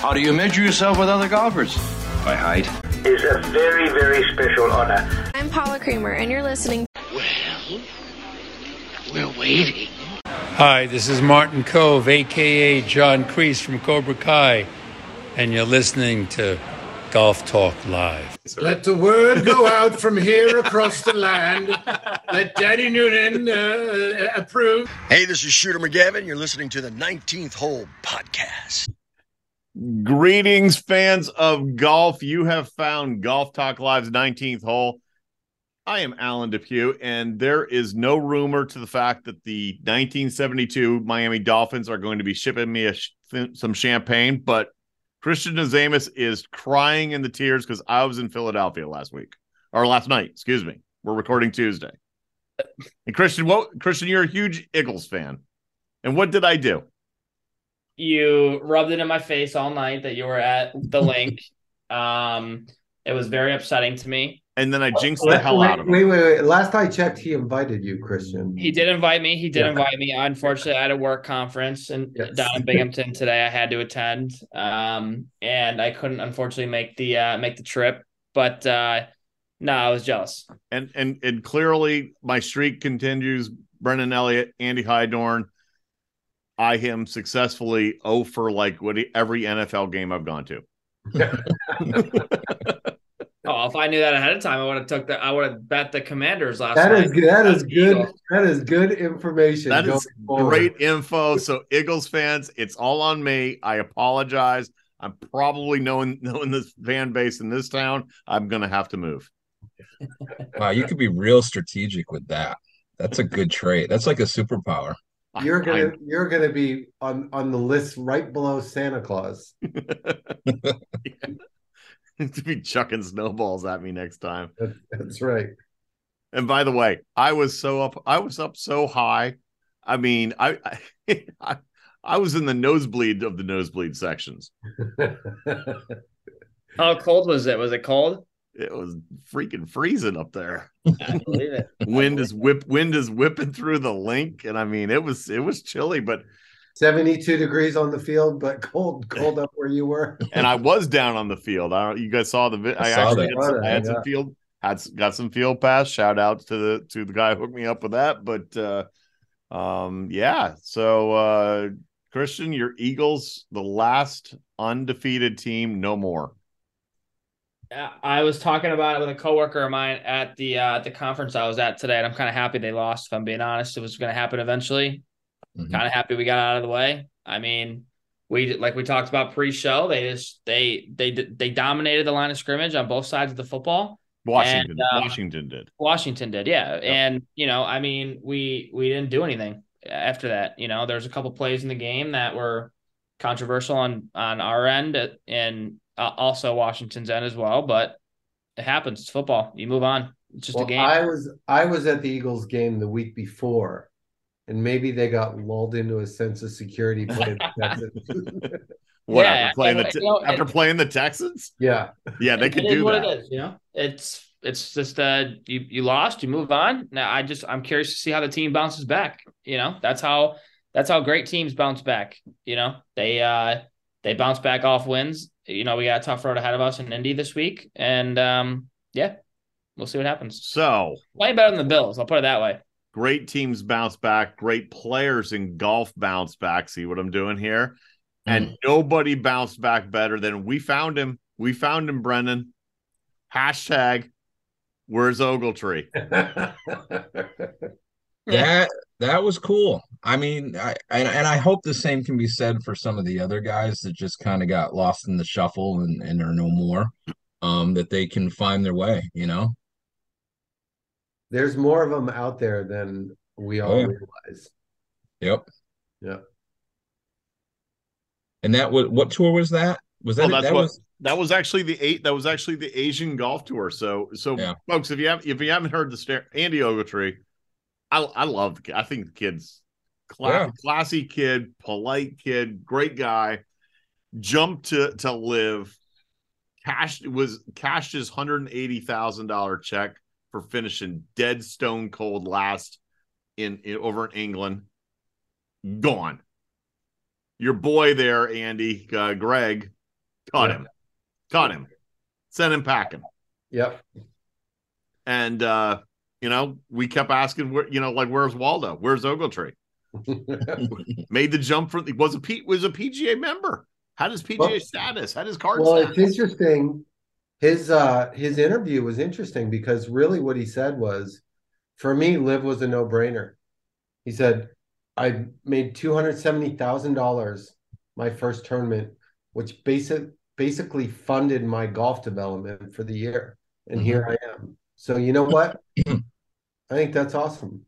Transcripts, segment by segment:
How do you measure yourself with other golfers? By height. Is a very, very special honor. I'm Paula Creamer, and you're listening. Well, we're waiting. Hi, this is Martin Kove, aka John Kreese from Cobra Kai, and you're listening to Golf Talk Live. Let the word go out from here across the land. Let Daddy Noonan uh, approve. Hey, this is Shooter McGavin. You're listening to the 19th Hole Podcast. Greetings, fans of golf. You have found Golf Talk Live's 19th hole. I am Alan Depew, and there is no rumor to the fact that the 1972 Miami Dolphins are going to be shipping me sh- some champagne, but Christian Azamis is crying in the tears because I was in Philadelphia last week or last night. Excuse me. We're recording Tuesday. And Christian, what Christian, you're a huge Eagles fan. And what did I do? You rubbed it in my face all night that you were at the Linc. um, it was very upsetting to me. And then I jinxed the hell wait, out of him. Wait, wait, wait. Last I checked, he invited you, Christian. He did invite me. He did Yeah. invite me. Unfortunately, I had a work conference and Yes. down in Binghamton today. I had to attend, um, and I couldn't unfortunately make the uh, make the trip. But uh, no, I was jealous. and and and clearly my streak continues. Brendan Elliott, Andy Hydorn. I am successfully oh for like what every NFL game I've gone to. Oh, if I knew that ahead of time, I would have took the. I would have bet the Commanders last That night. is that is That's good. Eagles. That is good information. That is forward. great info. So Eagles fans, it's all on me. I apologize. I'm probably knowing knowing this fan base in this town. I'm gonna have to move. Wow, you could be real strategic with that. That's a good trait. That's like a superpower. You're gonna I- you're gonna be on on the list right below Santa Claus. to be chucking snowballs at me next time. That, that's right. And by the way, I was so up. I was up so high. I mean, I I, I was in the nosebleed of the nosebleed sections. How cold was it? Was it cold? It was freaking freezing up there. I believe it. Wind is whip. Wind is whipping through the Linc, and I mean, it was it was chilly, but 72 degrees on the field, but cold cold up where you were. and I was down on the field. I. You guys saw the. vi- I I, saw actually had some, I had Yeah. some field. Had got some field pass. Shout out to the to the guy who hooked me up with that. But uh um yeah. So uh Christian, your Eagles, the last undefeated team, no more. I was talking about it with a coworker of mine at the uh, the conference I was at today, and I'm kind of happy they lost. If I'm being honest, it was going to happen eventually. Mhm. Kind of happy we got out of the way. I mean, we like we talked about pre-show. They just they they they dominated the line of scrimmage on both sides of the football. Washington. And, um, Washington did. Washington did, yeah. And you know, I mean, we we didn't do anything after that. You know, there's a couple plays in the game that were controversial on on our end uh, and uh, also Washington's end as well. But it happens. It's football. You move on. It's just Well, a game. I was I was at the Eagles game the week before, and maybe they got lulled into a sense of security playing the Texans. What Yeah, after playing the and, Te- you know, after it- playing the Texans? yeah. Yeah, they It could is do what that. it is. You know, it's it's just uh you you lost, you move on. Now I just I'm curious to see how the team bounces back. You know, that's how that's how great teams bounce back. You know, they uh they bounce back off wins. You know, we got a tough road ahead of us in Indy this week, and um yeah, we'll see what happens. So Playing better than the Bills, I'll put it that way. great teams bounce back, great players in golf bounce back. See what I'm doing here? And nobody bounced back better than we found him. We found him, Brendan. Hashtag where's Ogletree? That that was cool. I mean, I and, and I hope the same can be said for some of the other guys that just kind of got lost in the shuffle and, and are no more. Um, that they can find their way, you know. There's more of them out there than we all Oh, yeah. realize. Yep. Yeah. And that was what tour was that? Was that Well, that's that what was that was actually the eight. That was actually the Asian golf tour. So, so Yeah. folks, if you have if you haven't heard the stare, Andy Ogletree, I I love the. I think the kid's Yeah. classy kid, polite kid, great guy. Jumped to to LIV. Cashed was cashed his hundred and eighty thousand dollar check for finishing dead stone cold last in, in over in England. Gone. Your boy there, Andy, uh, Greg, Caught Yeah. him. Caught him. Sent him packing. Yep. And uh, you know, we kept asking where, you know, like where's Waldo? Where's Ogletree? Made the jump for the was a P was a PGA member. How does PGA Well- status, How does card well, status. it's interesting. His uh his interview was interesting because really what he said was, for me, LIV was a no brainer. He said, I made two hundred seventy thousand dollars my first tournament, which basic basically funded my golf development for the year, and here I am. So you know what? I think that's awesome.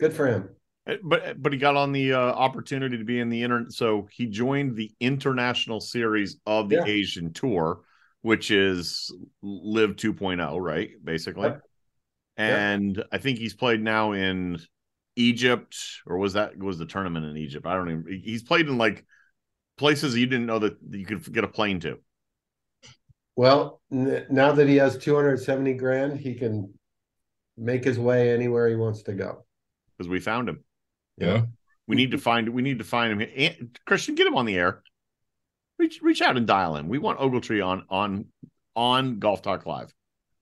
Good for him. Uh, but but he got on the uh, opportunity to be in the inter so he joined the international series of the Yeah. asian tour which is LIV 2.0 right basically Yep. and i think he's played now in egypt or was that was the tournament in egypt i don't even he's played in like places you didn't know that you could get a plane to Well, n- now that he has 270 grand, he can make his way anywhere he wants to go. because we found him Yeah. we need to find we need to find him and, christian get him on the air reach reach out and dial him we want ogletree on on on golf talk live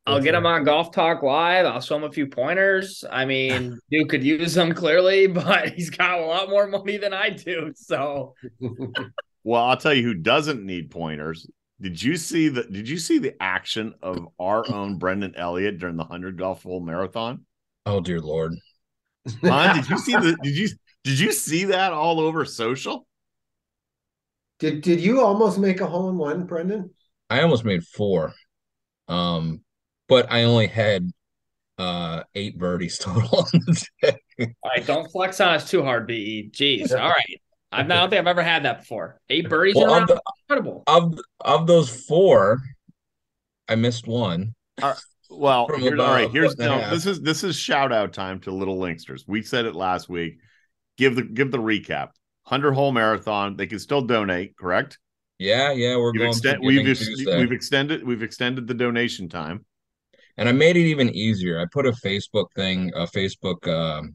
I'll get him on Golf Talk Live. I'll show him a few pointers. I mean, dude could use them clearly, but he's got a lot more money than I do. So Well, I'll tell you who doesn't need pointers. Did you see the did you see the action of our own Brendan Elliott during the 100 golf full marathon? Oh dear lord. Huh? did you see the did you did you see that all over social? Did did you almost make a hole in one, Brendan? I almost made four. Um, but I only had uh eight birdies total on the day. all right, don't flex on us too hard, BE. Jeez. All right. I've not I don't think I've ever had that before. Eight birdies in a Well, row? of, the, Incredible. of of those four, I missed one. Well, all right. Here's foot and a no. This is this is shout out time to Little Linksters. We said it last week. Give the give the recap. Hundred hole marathon. They can still donate. Correct. Yeah, yeah, we're We've, going we've, ex- we've extended we've extended the donation time. And I made it even easier. I put a Facebook thing, a Facebook um,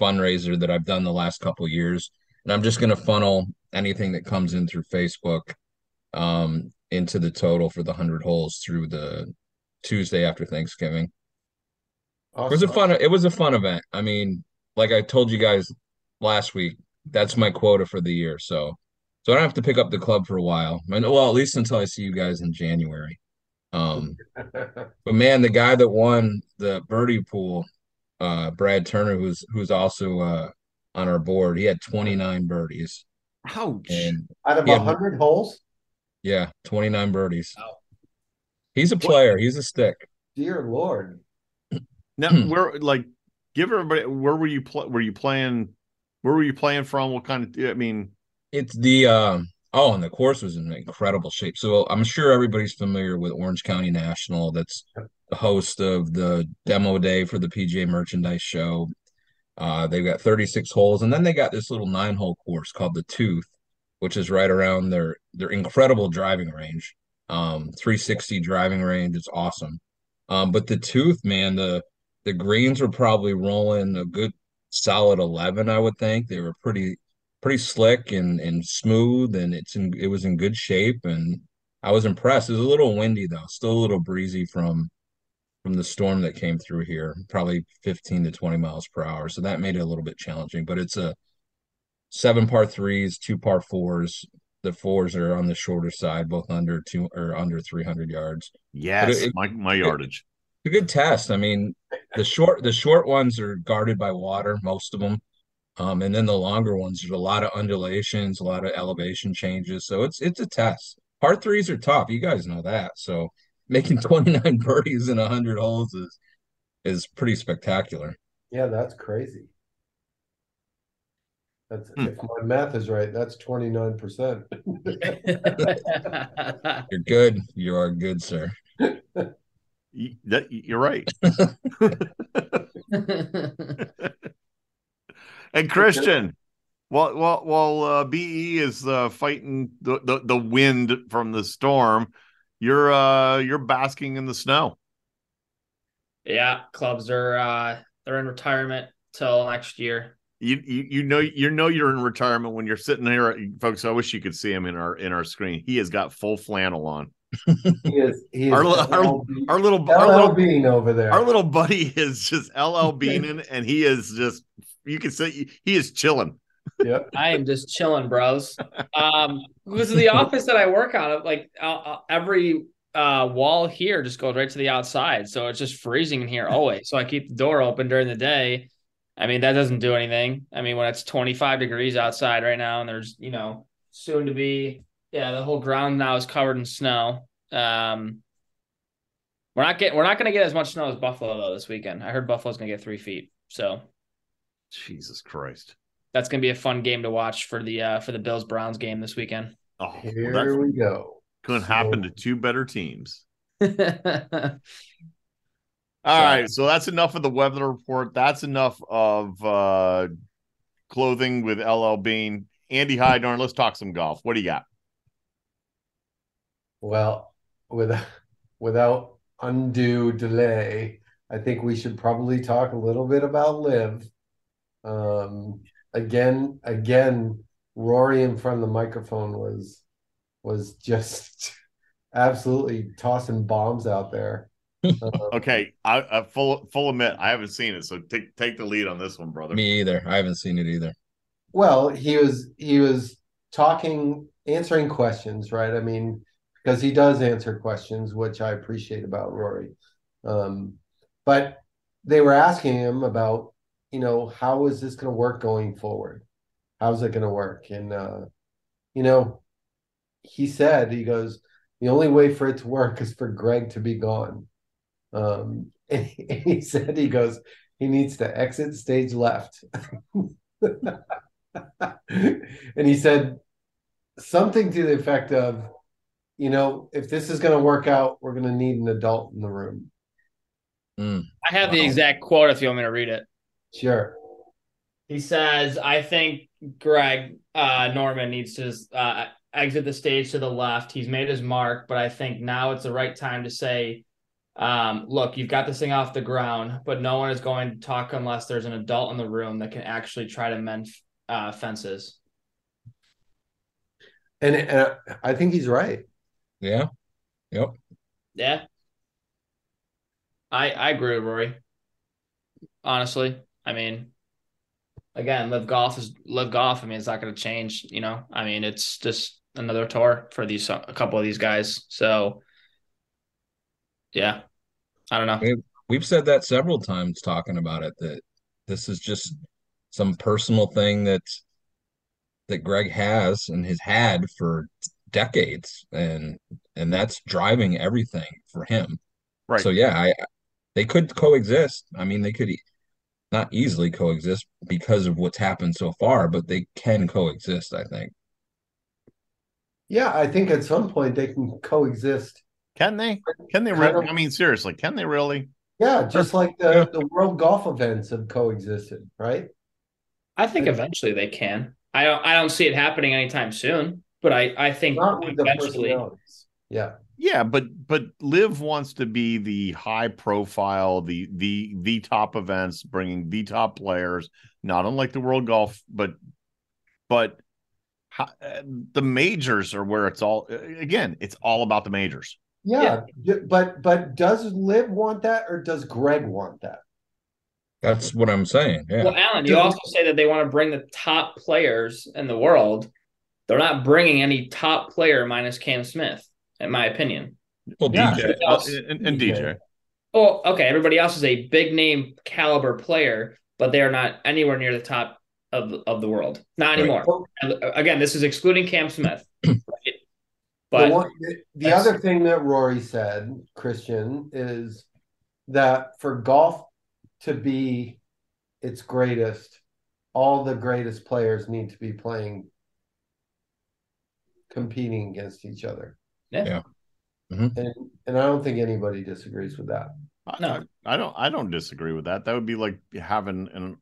fundraiser that I've done the last couple years, and I'm just going to funnel anything that comes in through Facebook um, into the total for the hundred holes through the Tuesday after Thanksgiving. It was a fun. It was a fun event. I mean, like I told you guys last week, that's my quota for the year. So, so I don't have to pick up the club for a while. And, well, at least until I see you guys in January. Um, but man, the guy that won the birdie pool, uh, Brad Turner, who's who's also uh on our board, he had 29 birdies. Ouch. And Out of he had- 100 holes? yeah, 29 birdies. He's a player. He's a stick. Dear Lord. Now, Hmm. where like give everybody where were you pl- were you playing? Where were you playing from? What kind of? I mean, It's the um oh, and the course was in incredible shape. So I'm sure everybody's familiar with Orange County National. That's the host of the demo day for the PGA Merchandise Show. Uh, they've got 36 holes, and then they got this little nine hole course called the Tooth, which is right around their their incredible driving range. Um, 360 driving range. It's awesome. Um, but the Tooth, man, the the greens were probably rolling a good solid 11, I would think. They were pretty pretty slick and and smooth, and it's in it was in good shape, and I was impressed. It was a little windy though, still a little breezy from from the storm that came through here, probably 15 to 20 miles per hour. So that made it a little bit challenging, but it's a seven par threes, two par fours. The fours are on the shorter side, both under two or under 300 yards. yes, it- my my yardage. It's a good test. I mean, the short the short ones are guarded by water, most of them. Um, and then the longer ones, there's a lot of undulations, a lot of elevation changes. So it's it's a test. Par threes are tough. You guys know that. So making 29 birdies in 100 holes is is pretty spectacular. Yeah, that's crazy. That's Hmm. if my math is right, that's 29%. You're good. You are good, sir. You- that, you're right. And Christian, while while while uh, BE is uh, fighting the, the the wind from the storm, you're uh you're basking in the snow. Yeah, clubs are uh they're in retirement till next year. You, you you know you know you're in retirement when you're sitting here, folks. I wish you could see him in our in our screen. He has got full flannel on. He is. He is Our, our, our little our LL little Bean over there. our little buddy is just LL Beanin, and he is just you can say he is chilling. Yep. I am just chilling, bros. Um, because the office that I work out of. Like uh, uh, every uh wall here just goes right to the outside, so it's just freezing in here always. So I keep the door open during the day. I mean, that doesn't do anything. I mean, when it's 25 degrees outside right now, and there's you know soon to be, yeah, the whole ground now is covered in snow. Um, we're not getting, we're not going to get as much snow as Buffalo though this weekend. I heard Buffalo's going to get three feet, so Jesus Christ! that's going to be a fun game to watch for the uh for the Bills Browns game this weekend. Oh, Here well, we go. going to happen to two better teams. yeah, All right, so that's enough of the weather report. That's enough of uh clothing with LL Bean. Andy Hydorn, let's talk some golf. What do you got? Well, without without undue delay, I think we should probably talk a little bit about LIV. Um, again, again, Rory in front of the microphone was was just absolutely tossing bombs out there. Um, Okay, I, I full full admit I haven't seen it, so take take the lead on this one, brother. Me either. I haven't seen it either. Well, he was he was talking, answering questions, right? I mean, because he does answer questions, which I appreciate about Rory. Um, but they were asking him about, you know, how is this going to work going forward? How's it going to work? And uh, you know, he said, he goes, the only way for it to work is for Greg to be gone. Um, and he, and he said, he goes, he needs to exit stage left. and he said something to the effect of, you know, if this is going to work out, we're going to need an adult in the room. Mm. I have the exact quote if you want me to read it. Sure. He says, "I think Greg uh, Norman needs to uh, exit the stage to the left. He's made his mark, but I think now it's the right time to say." Um, look, you've got this thing off the ground, but no one is going to talk unless there's an adult in the room that can actually try to mend uh, fences. And, and I think he's right. Yeah. Yep. Yeah. I I agree with Rory. Honestly. I mean, again, LIV golf is LIV golf. I mean, it's not gonna change, you know. I mean, it's just another tour for these a couple of these guys. So yeah. I don't know. We- We've said that several times talking about it that this is just some personal thing that that Greg has and has had for decades and and that's driving everything for him. Right. So yeah, I they could coexist. I mean, they could e- not easily coexist because of what's happened so far, but they can coexist, I think. Yeah, I think at some point they can coexist. Can they? Can they? Kind Re- of- I mean, seriously, can they really? Yeah, just like the, the world golf events have coexisted, right? I think eventually they can. I don't I don't see it happening anytime soon, but I I think Not with eventually personalities. Yeah. Yeah, but but Liv wants to be the high profile, the the the top events, bringing the top players, not unlike the World Golf, but but ho- uh, the majors are where it's all. Again, it's all about the majors. Yeah, d- but but does Liv want that or does Greg want that? That's what I'm saying. Yeah. Well, Alan, you also say that they want to bring the top players in the world. They're not bringing any top player minus Cam Smith, in my opinion. Well, Yeah, DJ. and, and DJ. DJ. Oh, okay. Everybody else is a big name caliber player, but they are not anywhere near the top of of the world. Not anymore. And, uh, Again, this is excluding Cam Smith. right? The, one, the, the other thing that Rory said, Christian, is that for golf to be its greatest, all the greatest players need to be playing, competing against each other. Yeah. Yeah. Mhm. And and I don't think anybody disagrees with that. I- No. I, I don't. I don't disagree with that. That would be like having an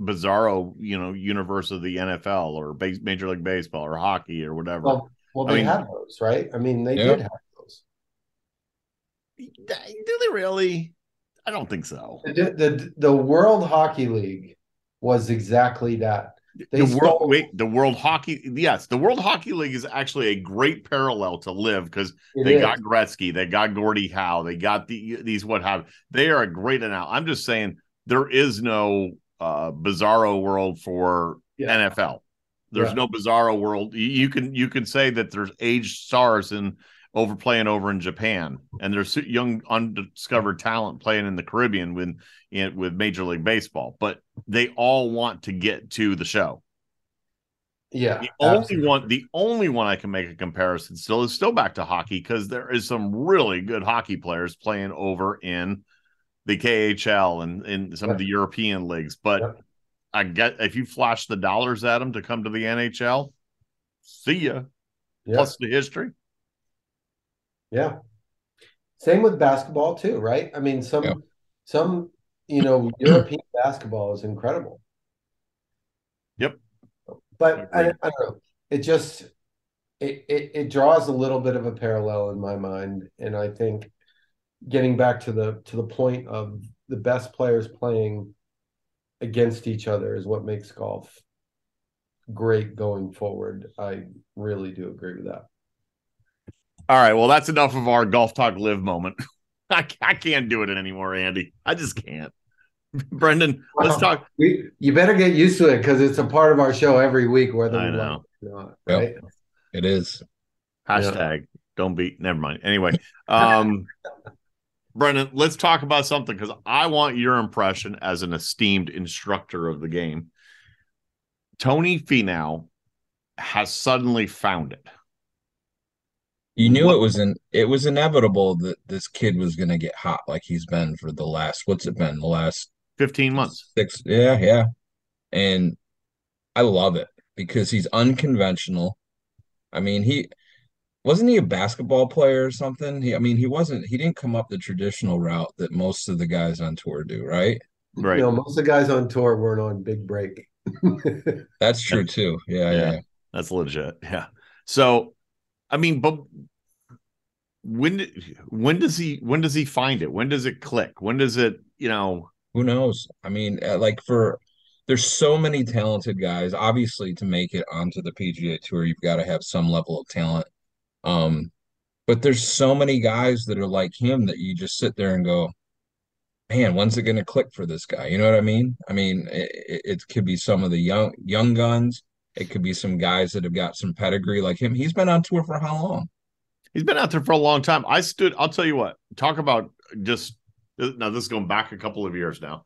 bizarro, you know, universe of the NFL or base, Major League Baseball or hockey or whatever. Well, well, I they mean- had those, right? I mean, they did have those. Do they really? I don't think so. The, the the World Hockey League was exactly that. They the world stole- wait the world hockey yes the world hockey league is actually a great parallel to LIV because they is. got gretzky they got gordie howe they got the these what have they are a great analogy i'm just saying there is no uh bizarro world for Yeah. nfl there's Yeah. no bizarro world you, can you can say that there's aged stars in over playing over in japan and there's young undiscovered talent playing in the caribbean with in, with major league baseball but they all want to get to the show yeah. the only absolutely. one, the only one I can make a comparison still is still back to hockey because there is some really good hockey players playing over in the KHL and in some of the European leagues. But Yeah. I get if you flash the dollars at them to come to the NHL, see ya. Yeah. Plus the history. Yeah. Same with basketball too, right? I mean, some Yeah. some you know European basketball is incredible. Yep. But I, Agreed. I don't know. It just it, it it draws a little bit of a parallel in my mind, and I think getting back to the to the point of the best players playing against each other is what makes golf great going forward. I really do agree with that. All right. Well, that's enough of our golf talk live moment. I, I can't do it anymore, Andy. I just can't. Brendan, let's talk. We, you better get used to it because it's a part of our show every week, whether I we know. like it or not. Yep. Right? It is. Hashtag don't be never mind. Anyway, um Brendan, let's talk about something because I want your impression as an esteemed instructor of the game. Tony Finau has suddenly found it. You knew What- it was in it was inevitable that this kid was gonna get hot like he's been for the last what's it been? The last 15 months. six yeah, yeah. And I love it because he's unconventional. I mean, he wasn't he a basketball player or something? He I mean, he wasn't he didn't come up the traditional route that most of the guys on tour do, right? Right. You know, most of the guys on tour weren't on big break. That's true too. Yeah, Yeah. yeah. That's legit. Yeah. So, I mean, but when when does he when does he find it? When does it click? When does it, you know, Who knows? I mean, uh, like for there's so many talented guys. Obviously, to make it onto the PGA Tour, you've got to have some level of talent. Um, but there's so many guys that are like him that you just sit there and go, man, when's it going to click for this guy? You know what I mean? I mean, it, it, could be some of the young young guns. It could be some guys that have got some pedigree like him. He's been on tour for how long? He's been out there for a long time. I stood, I'll tell you what, talk about just now, this is going back a couple of years now.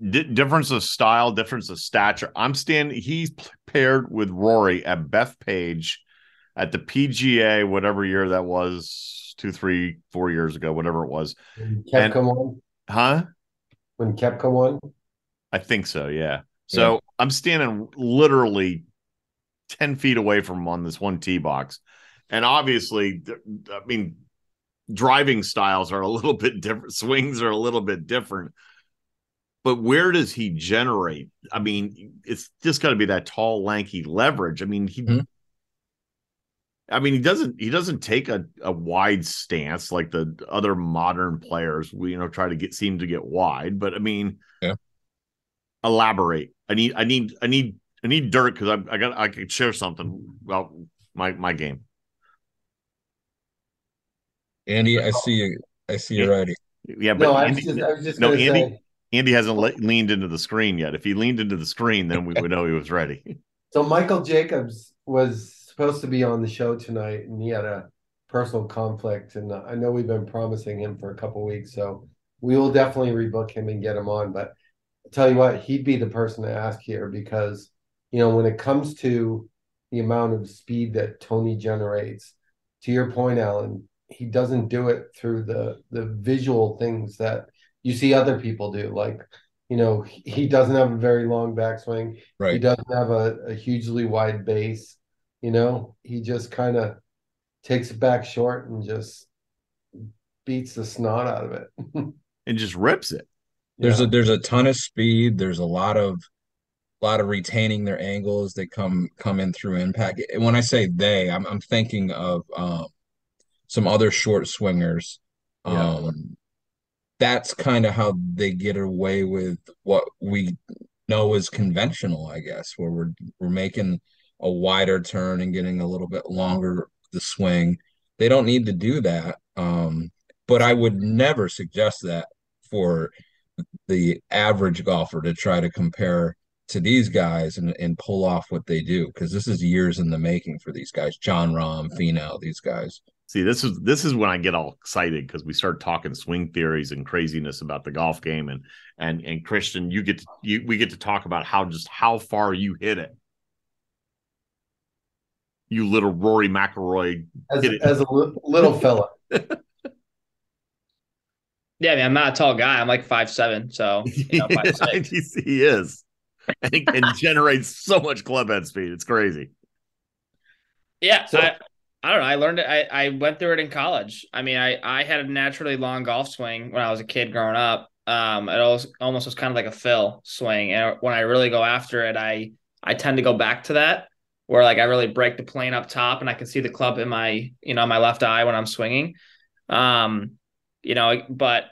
Di difference of style, difference of stature. I'm standing, he's paired with Rory at Bethpage at the PGA, whatever year that was, two, three, four years ago, whatever it was. When And- Koepka won. Huh? When Koepka won. I think so, yeah. So I'm standing literally 10 feet away from him on this one tee box. And obviously, I mean, driving styles are a little bit different, swings are a little bit different. But where does he generate? I mean, it's just got to be that tall, lanky leverage. I mean, he Mhm. I mean, he doesn't he doesn't take a, a wide stance like the other modern players. We you know try to get seem to get wide, but I mean, Yeah. elaborate. I need I need I need I need dirt because I I got I could share something about my my game. Andy, I see you. I see you ready. Yeah, but No, I was Andy, just, I was just no, Andy- say. Andy hasn't le- leaned into the screen yet. If he leaned into the screen, then we would know he was ready. So Michael Jacobs was supposed to be on the show tonight, and he had a personal conflict, and I know we've been promising him for a couple weeks, so we will definitely rebook him and get him on. But I tell you what, he'd be the person to ask here because you know when it comes to the amount of speed that Tony generates, to your point, Alan, he doesn't do it through the the visual things that you see other people do, like. You know, he he doesn't have a very long backswing. right He doesn't have a, a hugely wide base. You know, he just kind of takes it back short and just beats the snot out of it. and just rips it. There's Yeah. a there's a ton of speed. There's a lot of lot of retaining their angles. They come come in through impact. And when I say they, I'm I'm thinking of um, some other short swingers. Yeah. Um, that's kind of how they get away with what we know is conventional, I guess, where we're we're making a wider turn and getting a little bit longer the swing. They don't need to do that. Um, but I would never suggest that for the average golfer to try to compare to these guys and, and pull off what they do because this is years in the making for these guys. Jon Rahm, Finau, these guys. See, this is this is when I get all excited because we start talking swing theories and craziness about the golf game, and and and Christian, you get to you we get to talk about how just how far you hit it. You little Rory McIlroy as, as a li- little fella. Yeah, I mean, I'm not a tall guy. I'm like five seven, so you know, five, he is, and, and generates so much club head speed. It's crazy. Yeah, so, I, I don't know. I learned it. I, I went through it in college. I mean, I, I had a naturally long golf swing when I was a kid growing up. Um, it almost almost was kind of like a fill swing, and when I really go after it, I I tend to go back to that where like I really break the plane up top, and I can see the club in my you know my left eye when I'm swinging. Um, you know, but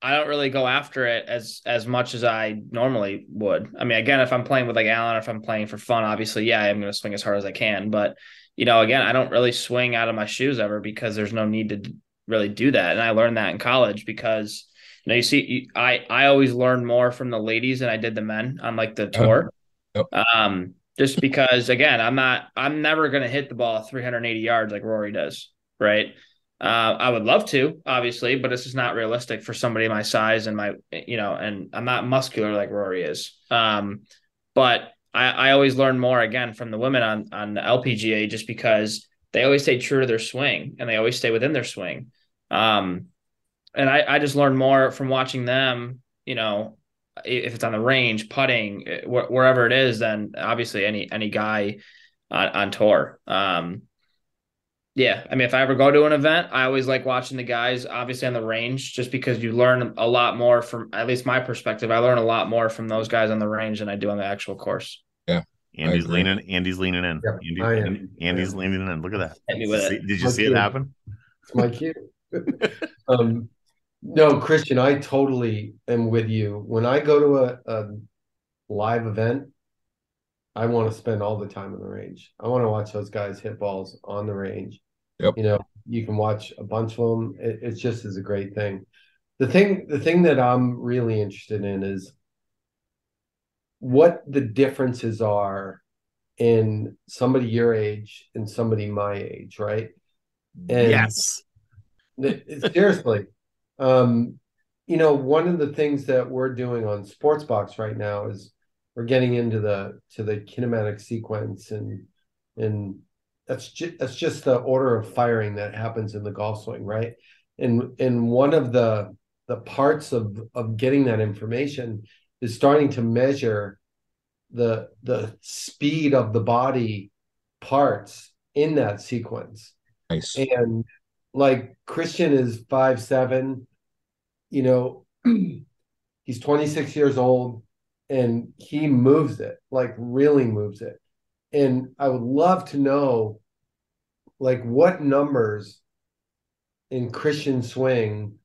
I don't really go after it as as much as I normally would. I mean, again, if I'm playing with like Alan, if I'm playing for fun, obviously, yeah, I'm going to swing as hard as I can. But you know, again, I don't really swing out of my shoes ever because there's no need to really do that. And I learned that in college because you know, you see, you, I I always learned more from the ladies than I did the men on like the tour. Uh-huh. Um, just because again, I'm not, I'm never going to hit the ball 380 yards like Rory does, right? Uh, I would love to, obviously, but it's just not realistic for somebody my size and my, you know, and I'm not muscular like Rory is. Um, but I, I always learn more again from the women on on the LPGA just because they always stay true to their swing and they always stay within their swing. Um, and I, I just learn more from watching them, you know, if it's on the range, putting, wh- wherever it is, then obviously any any guy on, on tour. Um, yeah, I mean, if I ever go to an event, I always like watching the guys, obviously on the range, just because you learn a lot more from, at least my perspective. I learn a lot more from those guys on the range than I do on the actual course. Yeah, Andy's leaning. Andy's leaning in. Yep, Andy, I am. Andy- Andy's leaning in. Look at that. Hit me with See- it. Did you see it happen? It's my cue. um, no, Christian, I totally am with you. When I go to a, a live event, I want to spend all the time on the range. I want to watch those guys hit balls on the range. Yep. You know, you can watch a bunch of them. It, it just is a great thing. The thing, the thing that I'm really interested in is what the differences are in somebody your age and somebody my age, right? And yes. Seriously. Um, you know, one of the things that we're doing on Sportsbox right now is we're getting into the to the kinematic sequence and and that's just that's just the order of firing that happens in the golf swing, right? And and one of the the parts of of getting that information is starting to measure the the speed of the body parts in that sequence Nice. and like Christian is five seven, you know, he's 26 years old and he moves it, like really moves it. And I would love to know like what numbers in Christian swing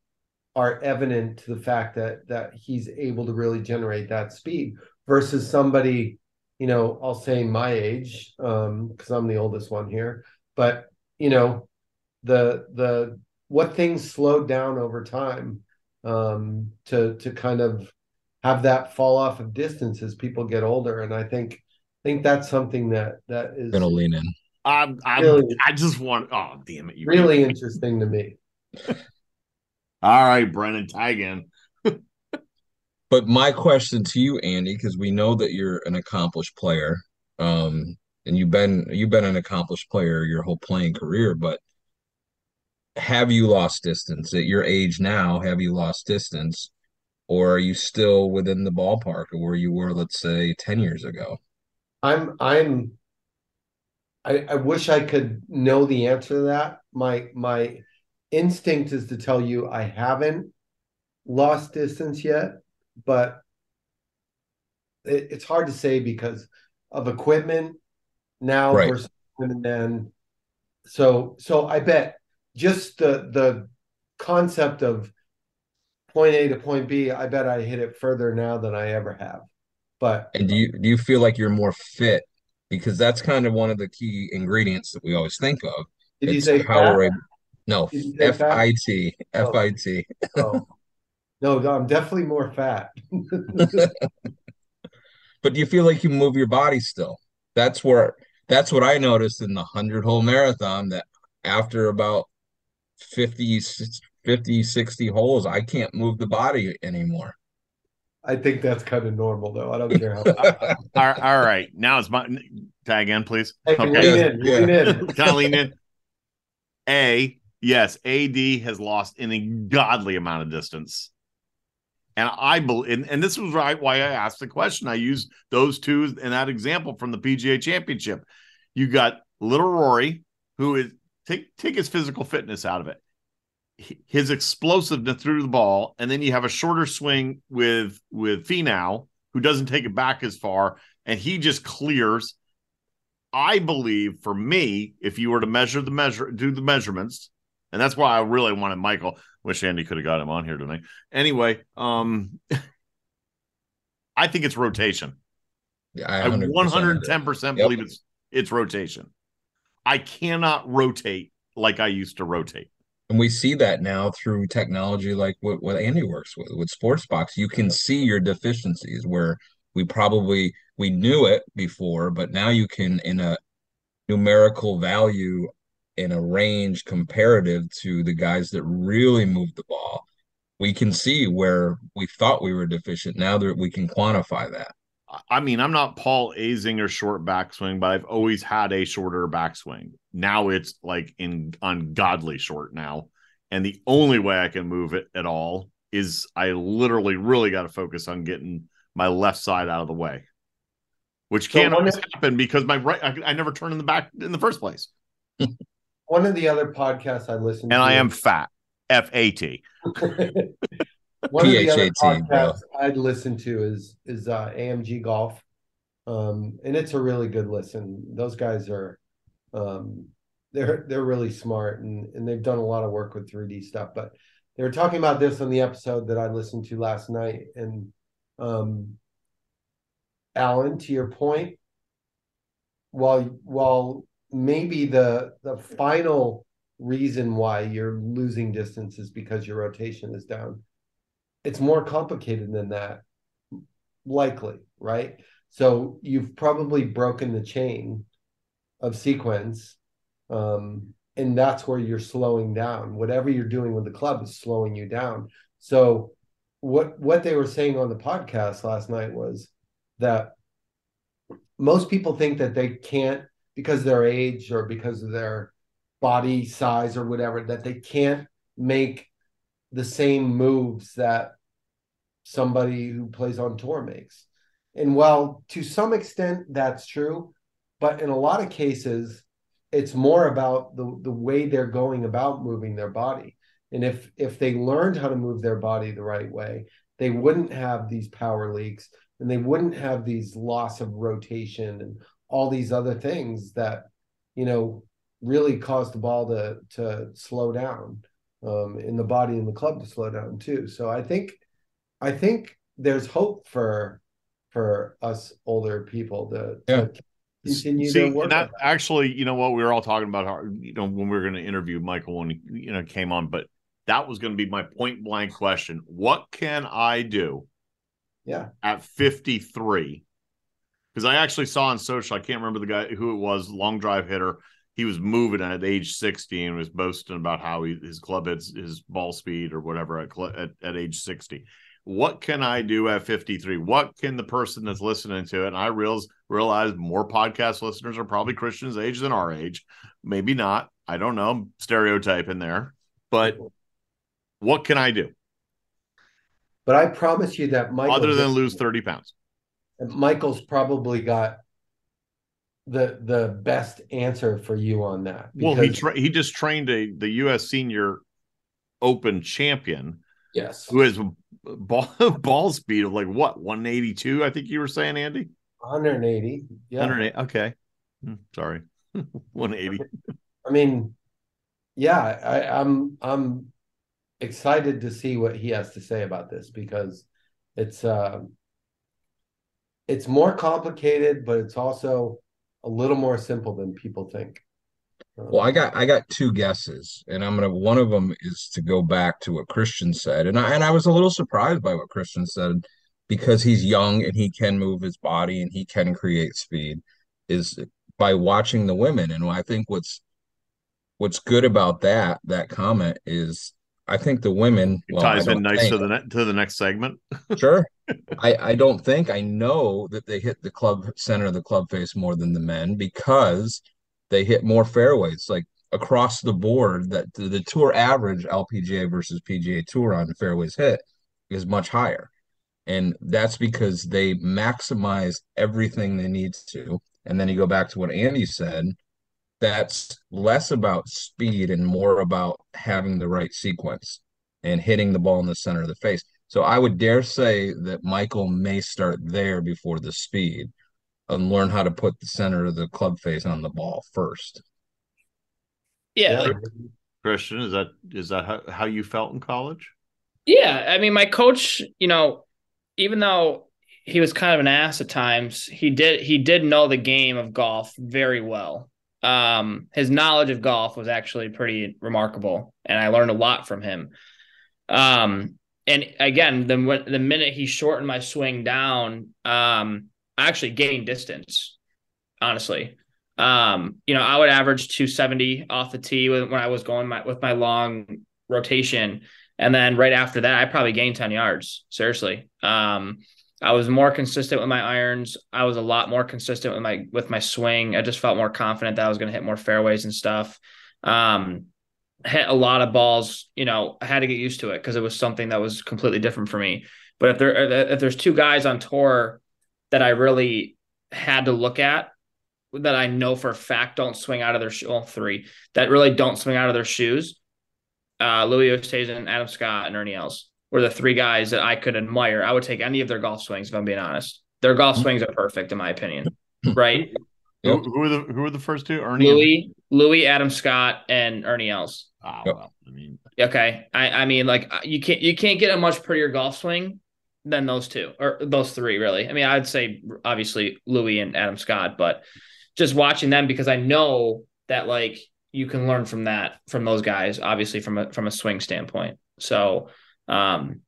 are evident to the fact that that he's able to really generate that speed versus somebody, you know, I'll say my age, um, because I'm the oldest one here, but you know, the the what things slowed down over time um to to kind of have that fall off of distance as people get older and i think i think that's something that that is Gonna lean in. I'm, I'm, Really? I just want. Oh, damn it! You really interesting to me All right, Brendan, tag in. But my question to you, Andy, because we know that you're an accomplished player, um, and you've been you've been an accomplished player your whole playing career, but have you lost distance at your age now? Have you lost distance, or are you still within the ballpark of where you were, let's say, 10 years ago? i'm i'm i i wish i could know the answer to that my my instinct is to tell you i haven't lost distance yet but it, it's hard to say because of equipment now Right. versus and then so so I bet just the the concept of point A to point B, I bet I hit it further now than I ever have. But And do you do you feel like you're more fit? Because that's kind of one of the key ingredients that we always think of. Did you say how we're able, no, Did you say F? I T, oh. F I T. oh. no, I'm definitely more fat. But do you feel like you move your body still? That's where that's what I noticed in the 100 hole marathon that after about 50, 50, 60 holes, I can't move the body anymore. I think that's kind of normal, though. I don't care how. all, all right. Now it's my tag in, please. Hey, lean in, lean in. Can I lean in? A, yes, AD has lost an ungodly amount of distance. And I believe, and, and this was right why I asked the question. I used those two in that example from the PGA Championship. You got little Rory, who is take take his physical fitness out of it, his explosiveness through the ball, and then you have a shorter swing with with Finau, who doesn't take it back as far, and he just clears. I believe for me, if you were to measure the measure, do the measurements, and that's why I really wanted Michael. Wish Andy could have got him on here tonight. Anyway, um, I think it's rotation. Yeah, I 110 percent believe it's it's rotation. I cannot rotate like I used to rotate. And we see that now through technology like what, what Andy works with with Sportsbox. You can see your deficiencies where we probably we knew it before, but now you can in a numerical value in a range comparative to the guys that really move the ball. We can see where we thought we were deficient. Now that we can quantify that. I mean, I'm not Paul Azinger short backswing, but I've always had a shorter backswing. Now it's like in ungodly short now. And the only way I can move it at all is I literally really got to focus on getting my left side out of the way, which can't one always of- happen because my right, I, I never turn in the back in the first place. One of the other podcasts I listened And to, and I am fat, F A T. one of the other PHAT, bro. podcasts I'd listen to is is uh, AMG Golf, um, and it's a really good listen. Those guys are, um, they're they're really smart and and they've done a lot of work with 3D stuff. But they were talking about this on the episode that I listened to last night, and um, Alan, to your point, while while maybe the the final reason why you're losing distance is because your rotation is down it's more complicated than that likely right? So you've probably broken the chain of sequence um and that's where you're slowing down. Whatever you're doing with the club is slowing you down. So what what they were saying on the podcast last night was that most people think that they can't because their age or because of their body size or whatever that they can't make the same moves that somebody who plays on tour makes. And while to some extent that's true, but in a lot of cases it's more about the the way they're going about moving their body. And if if they learned how to move their body the right way, they wouldn't have these power leaks and they wouldn't have these loss of rotation and all these other things that you know really cause the ball to to slow down um, in the body and the club to slow down too. So I think I think there's hope for for us older people to, to continue See, their work. that actually, you know what, we were all talking about how you know when we were going to interview Michael when he you know came on, but that was going to be my point blank question: What can I do yeah, at 53? Because I actually saw on social, I can't remember the guy who it was, long drive hitter. He was moving at age 60 and was boasting about how he, his club had his ball speed or whatever at, at, at age 60. What can I do at 53? What can the person that's listening to it? And I realize realize more podcast listeners are probably Christians' age than our age. Maybe not. I don't know. stereotype in there. But what can I do but I promise you that Michael other than lose 30 pounds? Michael's probably got the the best answer for you on that. Well, he tra- he just trained a the U.S. Senior Open champion yes, who has ball ball speed of like what 182. I think you were saying, Andy. 180. Yeah, 108. Okay, Hmm, sorry, 180. I mean, yeah, I, I'm I'm excited to see what he has to say about this because it's uh, it's more complicated, but it's also a little more simple than people think. Well, I got I got two guesses, and I'm gonna one of them is to go back to what Christian said, and I and I was a little surprised by what Christian said because he's young and he can move his body and he can create speed. Is by watching the women, and I think what's what's good about that that comment is I think the women well, ties in nice think- to the ne- to the next segment. Sure. I, I don't think I know that they hit the club center of the club face more than the men because they hit more fairways like across the board that the, the tour average LPGA versus PGA tour on fairways hit is much higher. And that's because they maximize everything they need to. And then you go back to what Andy said, that's less about speed and more about having the right sequence and hitting the ball in the center of the face. So I would dare say that Michael may start there before the speed and learn how to put the center of the club face on the ball first. Yeah, like, Christian, is that is that how, how you felt in college? Yeah, I mean, my coach, you know, even though he was kind of an ass at times, he did he did know the game of golf very well. Um, his knowledge of golf was actually pretty remarkable, and I learned a lot from him. Um, and again, the the minute he shortened my swing down, um, I actually gained distance. Honestly, um, you know, I would average 270 off the tee when I was going my, with my long rotation. And then right after that, I probably gained 10 yards. Seriously. Um, I was more consistent with my irons. I was a lot more consistent with my with my swing. I just felt more confident that I was going to hit more fairways and stuff. Um, hit a lot of balls. You know, I had to get used to it because it was something that was completely different for me. But if there if there's two guys on tour that I really had to look at that I know for a fact don't swing out of their shoe, well, three that really don't swing out of their shoes. Uh, Louis Oosthuizen, Adam Scott, and Ernie Els were the three guys that I could admire. I would take any of their golf swings if I'm being honest. Their golf swings are perfect in my opinion. Right? Who, who are the who are the first two? Ernie. and- Louis, Louis, Adam Scott, and Ernie Els. Ah, well, I mean, Okay, I I mean like you can't you can't get a much prettier golf swing than those two or those three really. I mean I'd say obviously Louis and Adam Scott, but just watching them because I know that like you can learn from that from those guys obviously from a from a swing standpoint. So um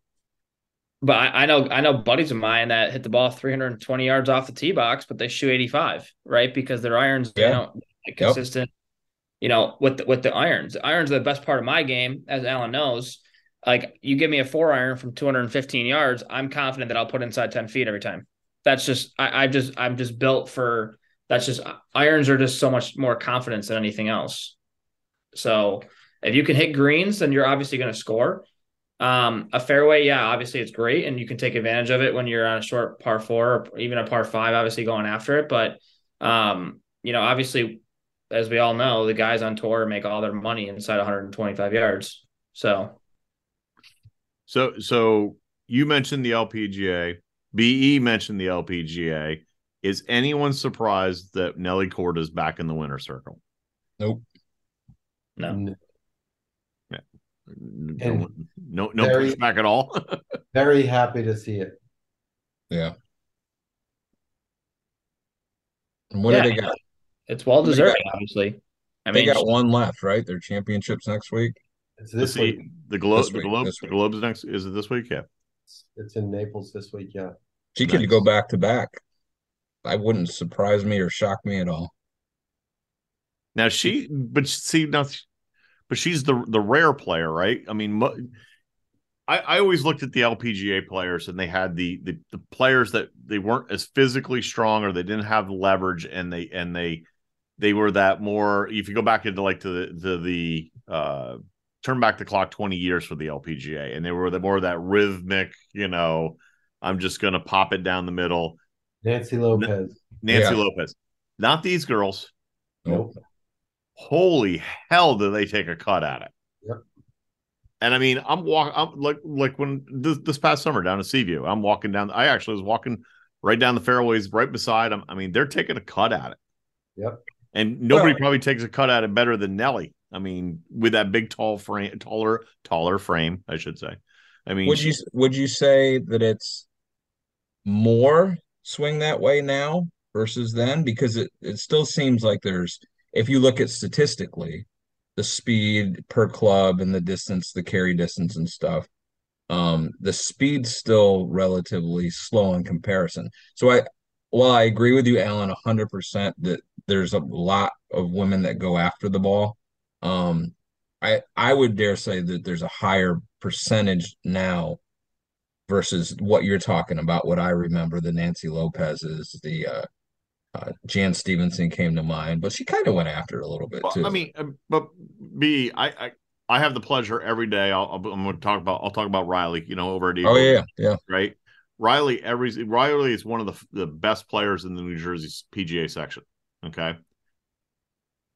but I, I know I know buddies of mine that hit the ball 320 yards off the tee box, but they shoot 85, right? Because their irons, you Yeah. know, consistent you know, with the, with the irons. The irons are the best part of my game, as Alan knows. Like you give me a four iron from 215 yards, I'm confident that I'll put inside 10 feet every time. That's just I, I just I'm just built for that's just irons are just so much more confidence than anything else. So if you can hit greens, then you're obviously going to score. Um, a fairway, yeah, obviously it's great, and you can take advantage of it when you're on a short par four or even a par five, obviously going after it. But um, you know, obviously as we all know, the guys on tour make all their money inside 125 yards. So so so you mentioned the LPGA. Be mentioned the LPGA. Is anyone surprised that Nelly Korda is back in the winner circle? Nope. no, N- No, no, no very- pushback at all. Very happy to see it. Yeah. And what Yeah. do they got? it's well deserved, got- obviously. I They mean, got one left, right? Their championships next week. It's this see, week. the globe, This the week, globe, the week. globe's next. Is it this week? Yeah. It's in Naples this week. Yeah. She could go back to back. I wouldn't surprise me or shock me at all. Now she, but see now, but she's the the rare player, right? I mean, mo- I I always looked at the LPGA players, and they had the the the players that they weren't as physically strong, or they didn't have leverage, and they and they they were that more. If you go back into like to the to the uh turn back the clock 20 years for the LPGA and they were the more that rhythmic, you know, I'm just going to pop it down the middle. Nancy Lopez. Nancy Yeah. Lopez. Not these girls. Nope. Holy hell do they take a cut at it. And I mean, I'm walking I'm like like when this, this past summer down at Seaview, I'm walking down I actually was walking right down the fairways right beside them. I mean, they're taking a cut at it. Yep. And nobody Well- probably takes a cut at it better than Nelly. I mean, with that big tall frame, taller, taller frame, I should say. I mean, Would you would you say that it's more swing that way now versus then because it, it still seems like there's if you look at statistically the speed per club and the distance the carry distance and stuff um the speed's still relatively slow in comparison. So i while i agree with you alan 100% that there's a lot of women that go after the ball um i i would dare say that there's a higher percentage now versus what you're talking about what i remember the nancy lopez's the uh uh, Jan Stephenson came to mind, but she kind of went after it a little bit Well, too. I mean, uh, but B, I, I, I have the pleasure every day. I'll, I'll, I'm going to talk about. I'll talk about Riley. You know, over at oh yeah, yeah, right. Riley, every Riley is one of the the best players in the New Jersey PGA section. Okay,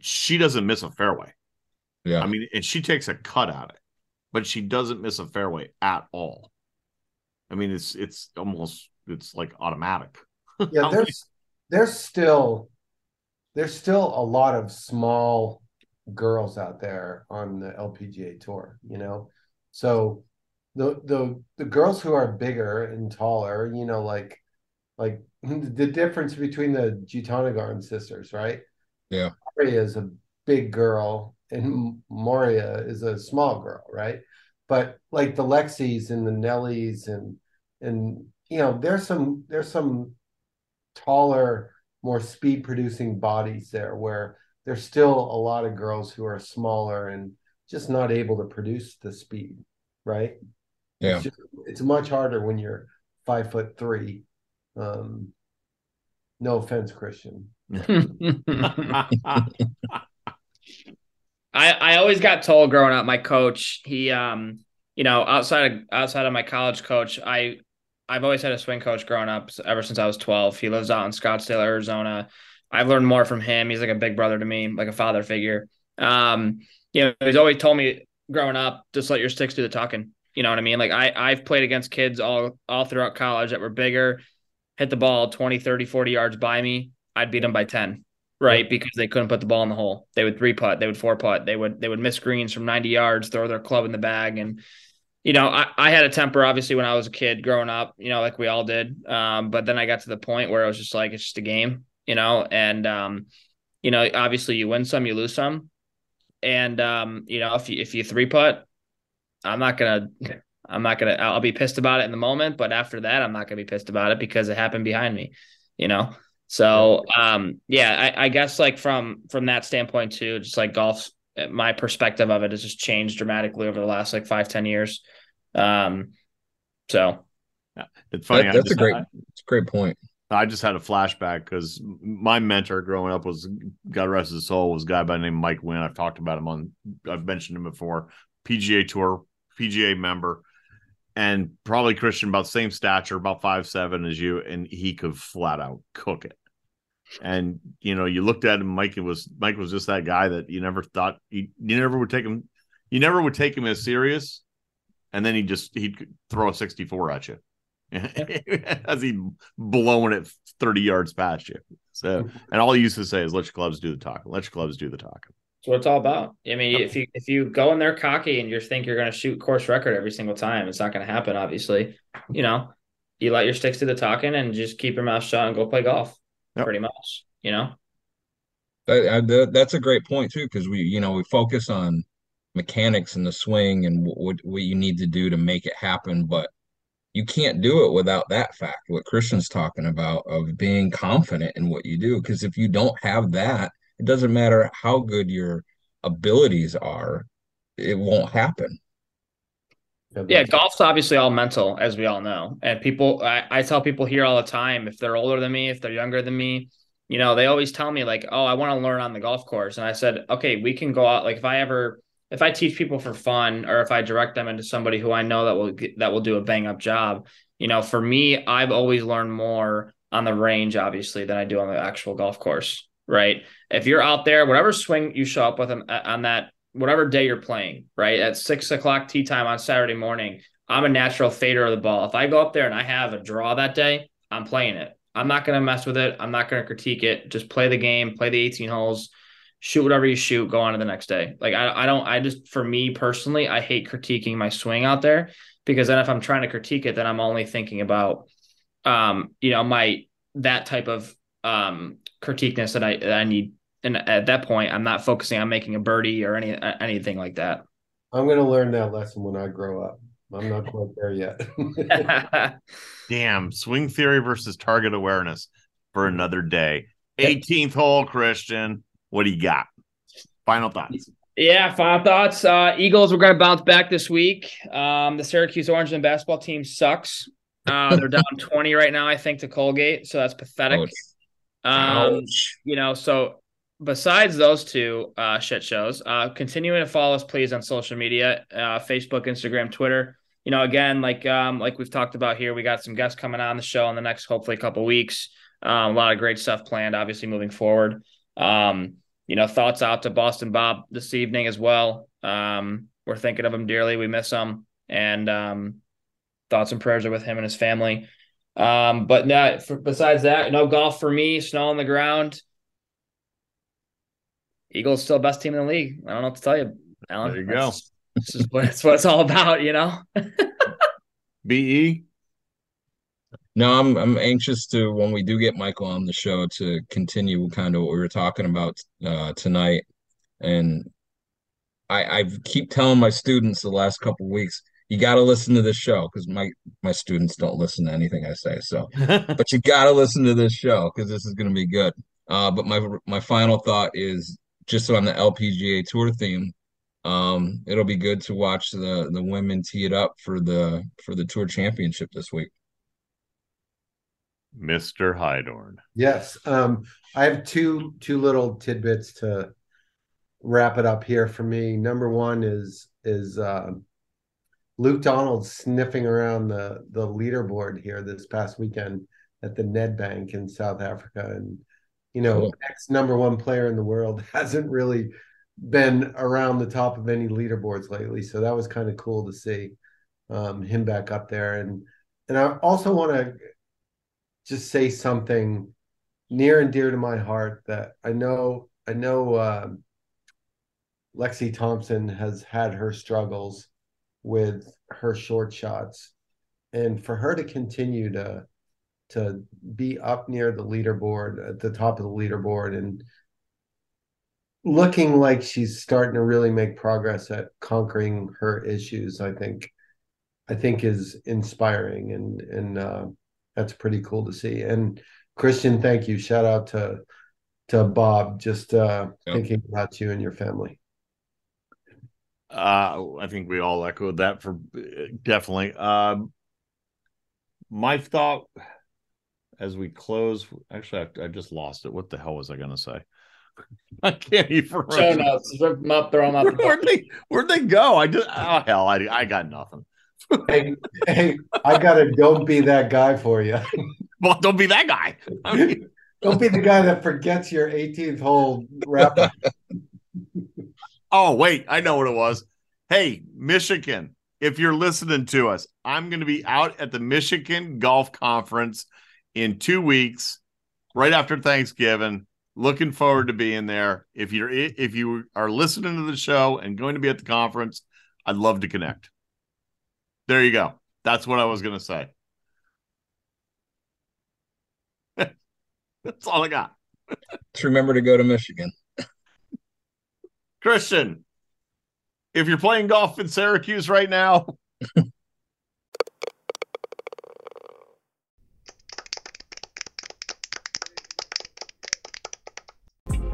she doesn't miss a fairway. yeah. I mean, and she takes a cut at it, but she doesn't miss a fairway at all. I mean, it's it's almost it's like automatic. Yeah, there's there's still there's still a lot of small girls out there on the LPGA tour, you know. So the the the girls who are bigger and taller, you know, like like the difference between the Jutanugarn sisters, right? Yeah. Maria is a big girl and Moria is a small girl, right? But like the Lexis and the Nellies and and you know, there's some there's some taller, more speed producing bodies there where there's still a lot of girls who are smaller and just not able to produce the speed, right? Yeah. It's, just, it's much harder when you're five foot three. Um, no offense, Christian. I I always got told growing up, my coach, he um, you know, outside of outside of my college coach, I I've always had a swing coach growing up ever since I was 12. He lives out in Scottsdale, Arizona. I've learned more from him. He's like a big brother to me, like a father figure. Um, you know, he's always told me growing up, just let your sticks do the talking. You know what I mean? Like I I've played against kids all all throughout college that were bigger, hit the ball 20, 30, 40 yards by me. I'd beat them by 10 right? Because they couldn't put the ball in the hole. They would three putt, they would four putt, they would they would miss greens from 90 yards, throw their club in the bag. And, you know, I, I had a temper obviously when I was a kid growing up, you know, like we all did. Um, but then I got to the point where I was just like it's just a game, you know, and um, you know, obviously you win some, you lose some. And um, you know, if you if you three putt, I'm not gonna I'm not gonna I'll be pissed about it in the moment, but after that, I'm not gonna be pissed about it because it happened behind me, you know. So um yeah, I, I guess like from from that standpoint too, just like golf, my perspective of it has just changed dramatically over the last like five, ten years. Um so It's funny. That- I that's a great, I- it's a great point. I just had a flashback because my mentor growing up was God rest his soul was a guy by the name of Mike Wynn. I've talked about him on I've mentioned him before. PGA Tour, PGA member, and probably Christian about the same stature, about five seven as you, and he could flat out cook it. And you know, you looked at him, Mike it was Mike was just that guy that you never thought you, you never would take him, you never would take him as serious, and then he just he'd throw a sixty four at you. as he blowing it 30 yards past you. So, and all he used to say is, let your clubs do the talking. Let your clubs do the talking. That's what it's all about. I mean, if you if you go in there cocky and you think you're going to shoot course record every single time, it's not going to happen. Obviously, you know, you let your sticks do the talking and just keep your mouth shut and go play golf. Yep. Pretty much, you know. That, uh, I- that- that's a great point too, because we, you know, we focus on mechanics and the swing and what what you need to do to make it happen, but you can't do it without that fact. What Christian's talking about of being confident in what you do, because if you don't have that, it doesn't matter how good your abilities are, it won't happen. Yeah, golf's obviously all mental, as we all know. And people, I, I tell people here all the time, if they're older than me, if they're younger than me, you know, they always tell me like, "Oh, I want to learn on the golf course." And I said, "Okay, we can go out. Like, if I ever, if I teach people for fun, or if I direct them into somebody who I know that will get, that will do a bang up job, you know, for me, I've always learned more on the range, obviously, than I do on the actual golf course. Right? If you're out there, whatever swing you show up with on, uh, on that whatever day you're playing, right? At six o'clock tee time on Saturday morning, I'm a natural fader of the ball. If I go up there and I have a draw that day, I'm playing it. I'm not going to mess with it. I'm not going to critique it. Just play the game, play the 18 holes, shoot whatever you shoot, go on to the next day. Like I, I don't, I just, for me personally, I hate critiquing my swing out there because then if I'm trying to critique it, then I'm only thinking about, um, you know, my, that type of um, critiqueness that I that I need. And at that point, I'm not focusing on making a birdie or any anything like that. I'm going to learn that lesson when I grow up. I'm not quite there yet. Damn, swing theory versus target awareness for another day. 18th hole, Christian. What do you got? Final thoughts. Yeah, final thoughts. Uh, Eagles, we're going to bounce back this week. Um, the Syracuse Orange and basketball team sucks. Uh, they're down 20 right now, I think, to Colgate. So that's pathetic. Um, Ouch. you know, so besides those two uh, shit shows, uh, continuing to follow us, please, on social media, uh, Facebook, Instagram, Twitter. You know, again, like um, like we've talked about here, we got some guests coming on the show in the next, hopefully, couple weeks. Um, a lot of great stuff planned, obviously, moving forward. Um, you know, thoughts out to Boston Bob this evening as well. Um, we're thinking of him dearly. We miss him, and um, thoughts and prayers are with him and his family. Um, but not for, besides that, no golf for me. Snow on the ground. Eagles still best team in the league. I don't know what to tell you, Alan. There you go. This is what it's what it's all about, you know. Be No, I'm I'm anxious to when we do get Michael on the show to continue kind of what we were talking about uh, tonight, and I I keep telling my students the last couple of weeks you got to listen to this show because my my students don't listen to anything I say, so but you got to listen to this show because this is going to be good. Uh, but my my final thought is just on the LPGA Tour theme. Um, it'll be good to watch the the women tee it up for the for the Tour Championship this week. Mr. Hydorn. Yes. Um, I have two two little tidbits to wrap it up here for me. Number one is is uh, Luke Donald sniffing around the the leaderboard here this past weekend at the Nedbank in South Africa, and you know, ex number one player in the world hasn't really been around the top of any leaderboards lately. So that was kind of cool to see um, him back up there, and and I also want to just say something near and dear to my heart that I know I know um Lexi Thompson has had her struggles with her short shots. And for her to continue to to be up near the leaderboard at the top of the leaderboard and looking like she's starting to really make progress at conquering her issues I think I think is inspiring and and uh, that's pretty cool to see. And Christian, thank you. Shout out to to Bob, just uh, Yep. thinking about you and your family. Uh, I think we all echoed that for definitely. Um, my thought as we close, actually, I, I just lost it. What the hell was I going to say? I can't even Show notes, rip them up, throw them up. Where'd they Where'd they go? I just oh hell, I I got nothing. Hey, hey, I gotta. don't be that guy for you. Well, don't be that guy. I mean, Don't be the guy that forgets your 18th hole wrap up. oh wait, I know what it was. Hey, Michigan, if you're listening to us, I'm going to be out at the Michigan Golf Conference in two weeks, right after Thanksgiving. Looking forward to being there. If you're if you are listening to the show and going to be at the conference, I'd love to connect. There you go. That's what I was going to say. That's all I got. Just remember to go to Michigan. Christian, if you're playing golf in Syracuse right now,